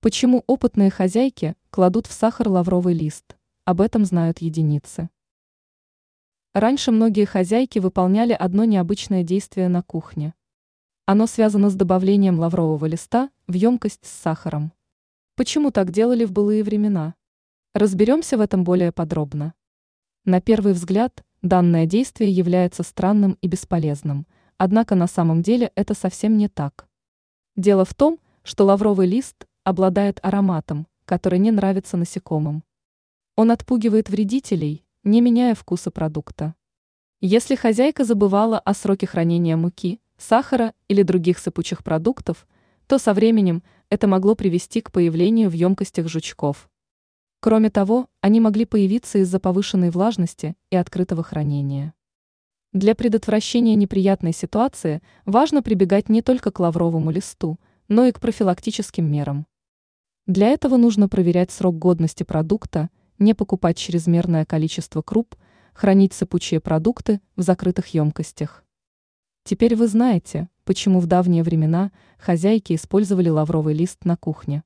Почему опытные хозяйки кладут в сахар лавровый лист? Об этом знают единицы. Раньше многие хозяйки выполняли одно необычное действие на кухне. Оно связано с добавлением лаврового листа в емкость с сахаром. Почему так делали в былые времена? Разберемся в этом более подробно. На первый взгляд, данное действие является странным и бесполезным, однако на самом деле это совсем не так. Дело в том, что лавровый лист обладает ароматом, который не нравится насекомым. Он отпугивает вредителей, не меняя вкуса продукта. Если хозяйка забывала о сроке хранения муки, сахара или других сыпучих продуктов, то со временем это могло привести к появлению в емкостях жучков. Кроме того, они могли появиться из-за повышенной влажности и открытого хранения. Для предотвращения неприятной ситуации важно прибегать не только к лавровому листу, но и к профилактическим мерам. Для этого нужно проверять срок годности продукта, не покупать чрезмерное количество круп, хранить сыпучие продукты в закрытых емкостях. Теперь вы знаете, почему в давние времена хозяйки использовали лавровый лист на кухне.